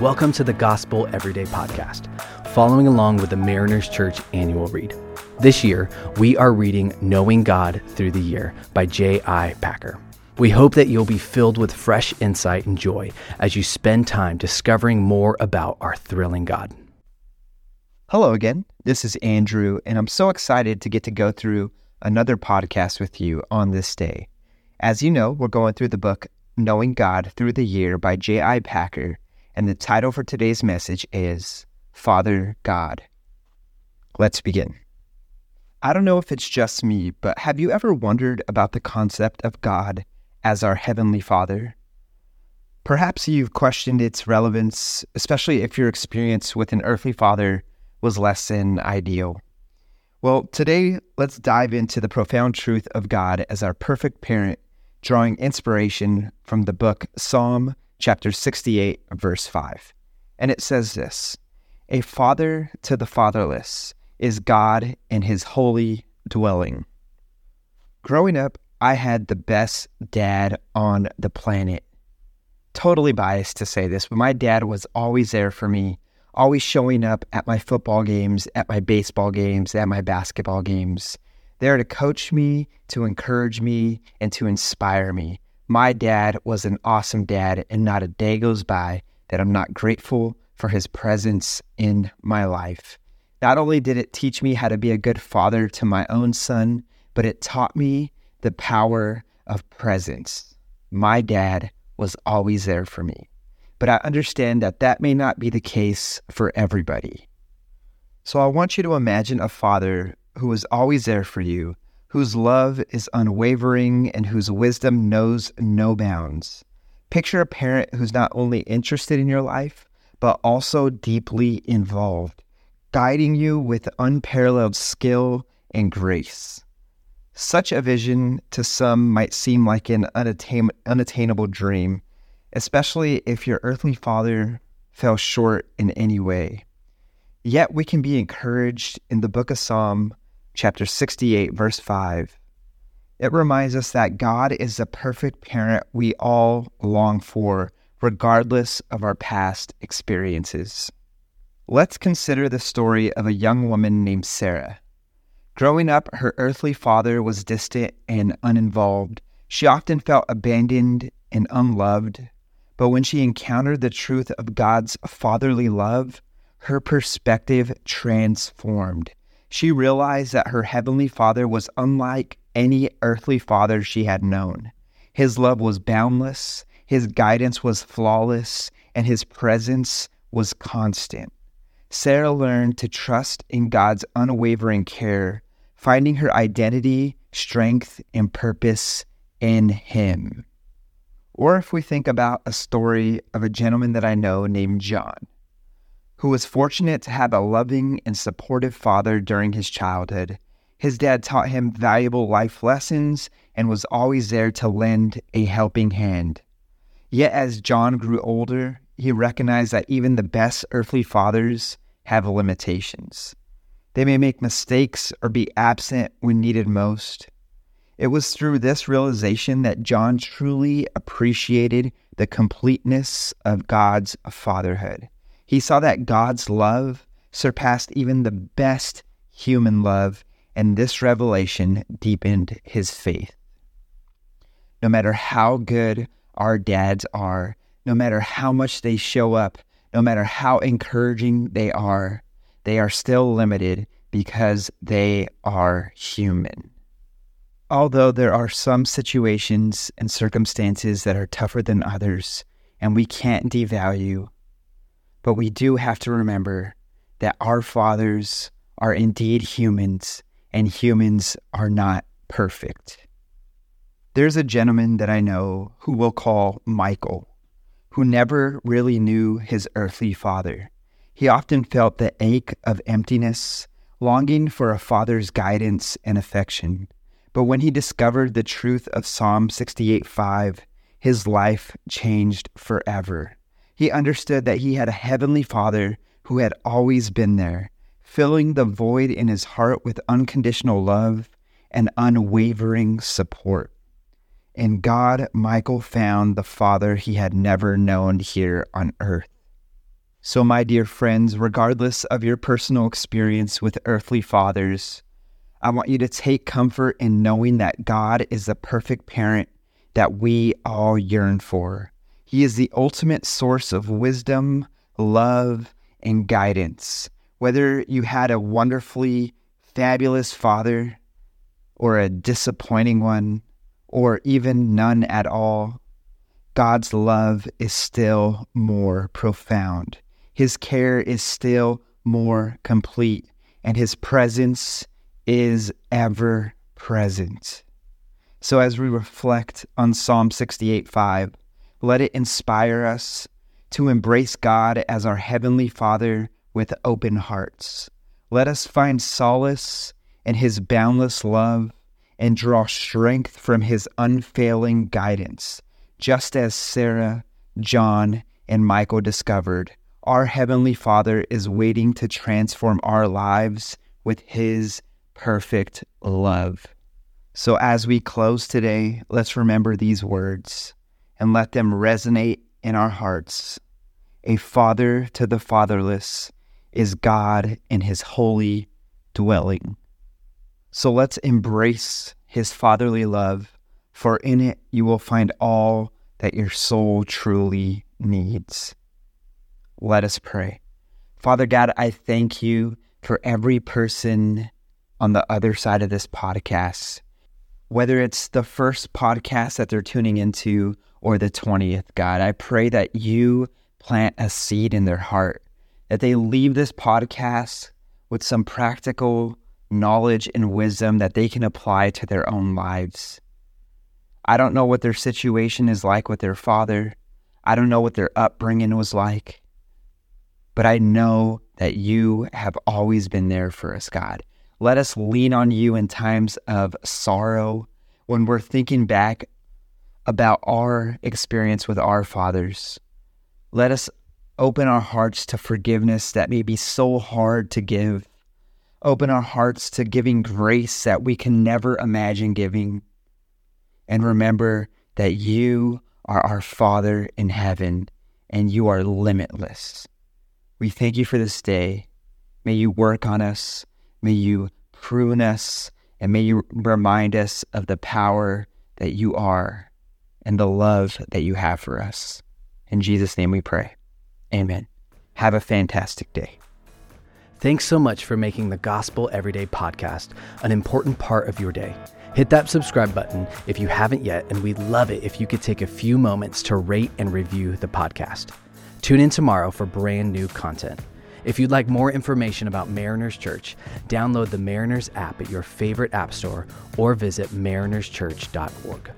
Welcome to the Gospel Everyday Podcast, following along with the Mariners Church annual read. This year, we are reading Knowing God Through the Year by J.I. Packer. We hope that you'll be filled with fresh insight and joy as you spend time discovering more about our thrilling God. Hello again. This is Andrew, and I'm so excited to get to go through another podcast with you on this day. As you know, we're going through the book Knowing God Through the Year by J.I. Packer and the title for today's message is Father God. Let's begin. I don't know if it's just me, but have you ever wondered about the concept of God as our Heavenly Father? Perhaps you've questioned its relevance, especially if your experience with an earthly father was less than ideal. Well, today, let's dive into the profound truth of God as our perfect parent, drawing inspiration from the book Psalm chapter 68, verse 5. And it says this A father to the fatherless is God in his holy dwelling. Growing up, I had the best dad on the planet. Totally biased to say this, but my dad was always there for me, always showing up at my football games, at my baseball games, at my basketball games, there to coach me, to encourage me, and to inspire me. My dad was an awesome dad, and not a day goes by that I'm not grateful for his presence in my life. Not only did it teach me how to be a good father to my own son, but it taught me the power of presence. My dad was always there for me. But I understand that that may not be the case for everybody. So I want you to imagine a father who is always there for you whose love is unwavering and whose wisdom knows no bounds. Picture a parent who's not only interested in your life, but also deeply involved, guiding you with unparalleled skill and grace. Such a vision to some might seem like an unattain- unattainable dream, especially if your earthly father fell short in any way. Yet we can be encouraged in the book of Psalm chapter 68, verse 5, it reminds us that God is the perfect parent we all long for, regardless of our past experiences. Let's consider the story of a young woman named Sarah. Growing up, her earthly father was distant and uninvolved. She often felt abandoned and unloved. But when she encountered the truth of God's fatherly love, her perspective transformed she realized that her heavenly father was unlike any earthly father she had known. His love was boundless, his guidance was flawless, and his presence was constant. Sarah learned to trust in God's unwavering care, finding her identity, strength, and purpose in Him. Or if we think about a story of a gentleman that I know named John who was fortunate to have a loving and supportive father during his childhood. His dad taught him valuable life lessons and was always there to lend a helping hand. Yet, as John grew older, he recognized that even the best earthly fathers have limitations. They may make mistakes or be absent when needed most. It was through this realization that John truly appreciated the completeness of God's fatherhood. He saw that God's love surpassed even the best human love, and this revelation deepened his faith. No matter how good our dads are, no matter how much they show up, no matter how encouraging they are, they are still limited because they are human. Although there are some situations and circumstances that are tougher than others, and we can't devalue but we do have to remember that our fathers are indeed humans, and humans are not perfect. There's a gentleman that I know who we'll call Michael, who never really knew his earthly father. He often felt the ache of emptiness, longing for a father's guidance and affection. But when he discovered the truth of Psalm 68 5, his life changed forever. He understood that he had a heavenly Father who had always been there, filling the void in his heart with unconditional love and unwavering support. In God, Michael found the Father he had never known here on earth. So, my dear friends, regardless of your personal experience with earthly fathers, I want you to take comfort in knowing that God is the perfect parent that we all yearn for. He is the ultimate source of wisdom, love, and guidance. Whether you had a wonderfully fabulous father, or a disappointing one, or even none at all, God's love is still more profound. His care is still more complete, and His presence is ever present. So, as we reflect on Psalm 68 5, let it inspire us to embrace God as our Heavenly Father with open hearts. Let us find solace in His boundless love and draw strength from His unfailing guidance. Just as Sarah, John, and Michael discovered, our Heavenly Father is waiting to transform our lives with His perfect love. So, as we close today, let's remember these words and let them resonate in our hearts. A father to the fatherless is God in his holy dwelling. So let's embrace his fatherly love, for in it you will find all that your soul truly needs. Let us pray. Father God, I thank you for every person on the other side of this podcast, whether it's the first podcast that they're tuning into or the 20th, God. I pray that you plant a seed in their heart, that they leave this podcast with some practical knowledge and wisdom that they can apply to their own lives. I don't know what their situation is like with their father. I don't know what their upbringing was like. But I know that you have always been there for us, God. Let us lean on you in times of sorrow when we're thinking back about our experience with our fathers. Let us open our hearts to forgiveness that may be so hard to give. Open our hearts to giving grace that we can never imagine giving. And remember that you are our Father in heaven and you are limitless. We thank you for this day. May you work on us. May you prune us. And may you remind us of the power that you are and the love that you have for us. In Jesus' name we pray. Amen. Have a fantastic day. Thanks so much for making the Gospel Everyday podcast an important part of your day. Hit that subscribe button if you haven't yet, and we'd love it if you could take a few moments to rate and review the podcast. Tune in tomorrow for brand new content. If you'd like more information about Mariners Church, download the Mariners app at your favorite app store or visit marinerschurch.org.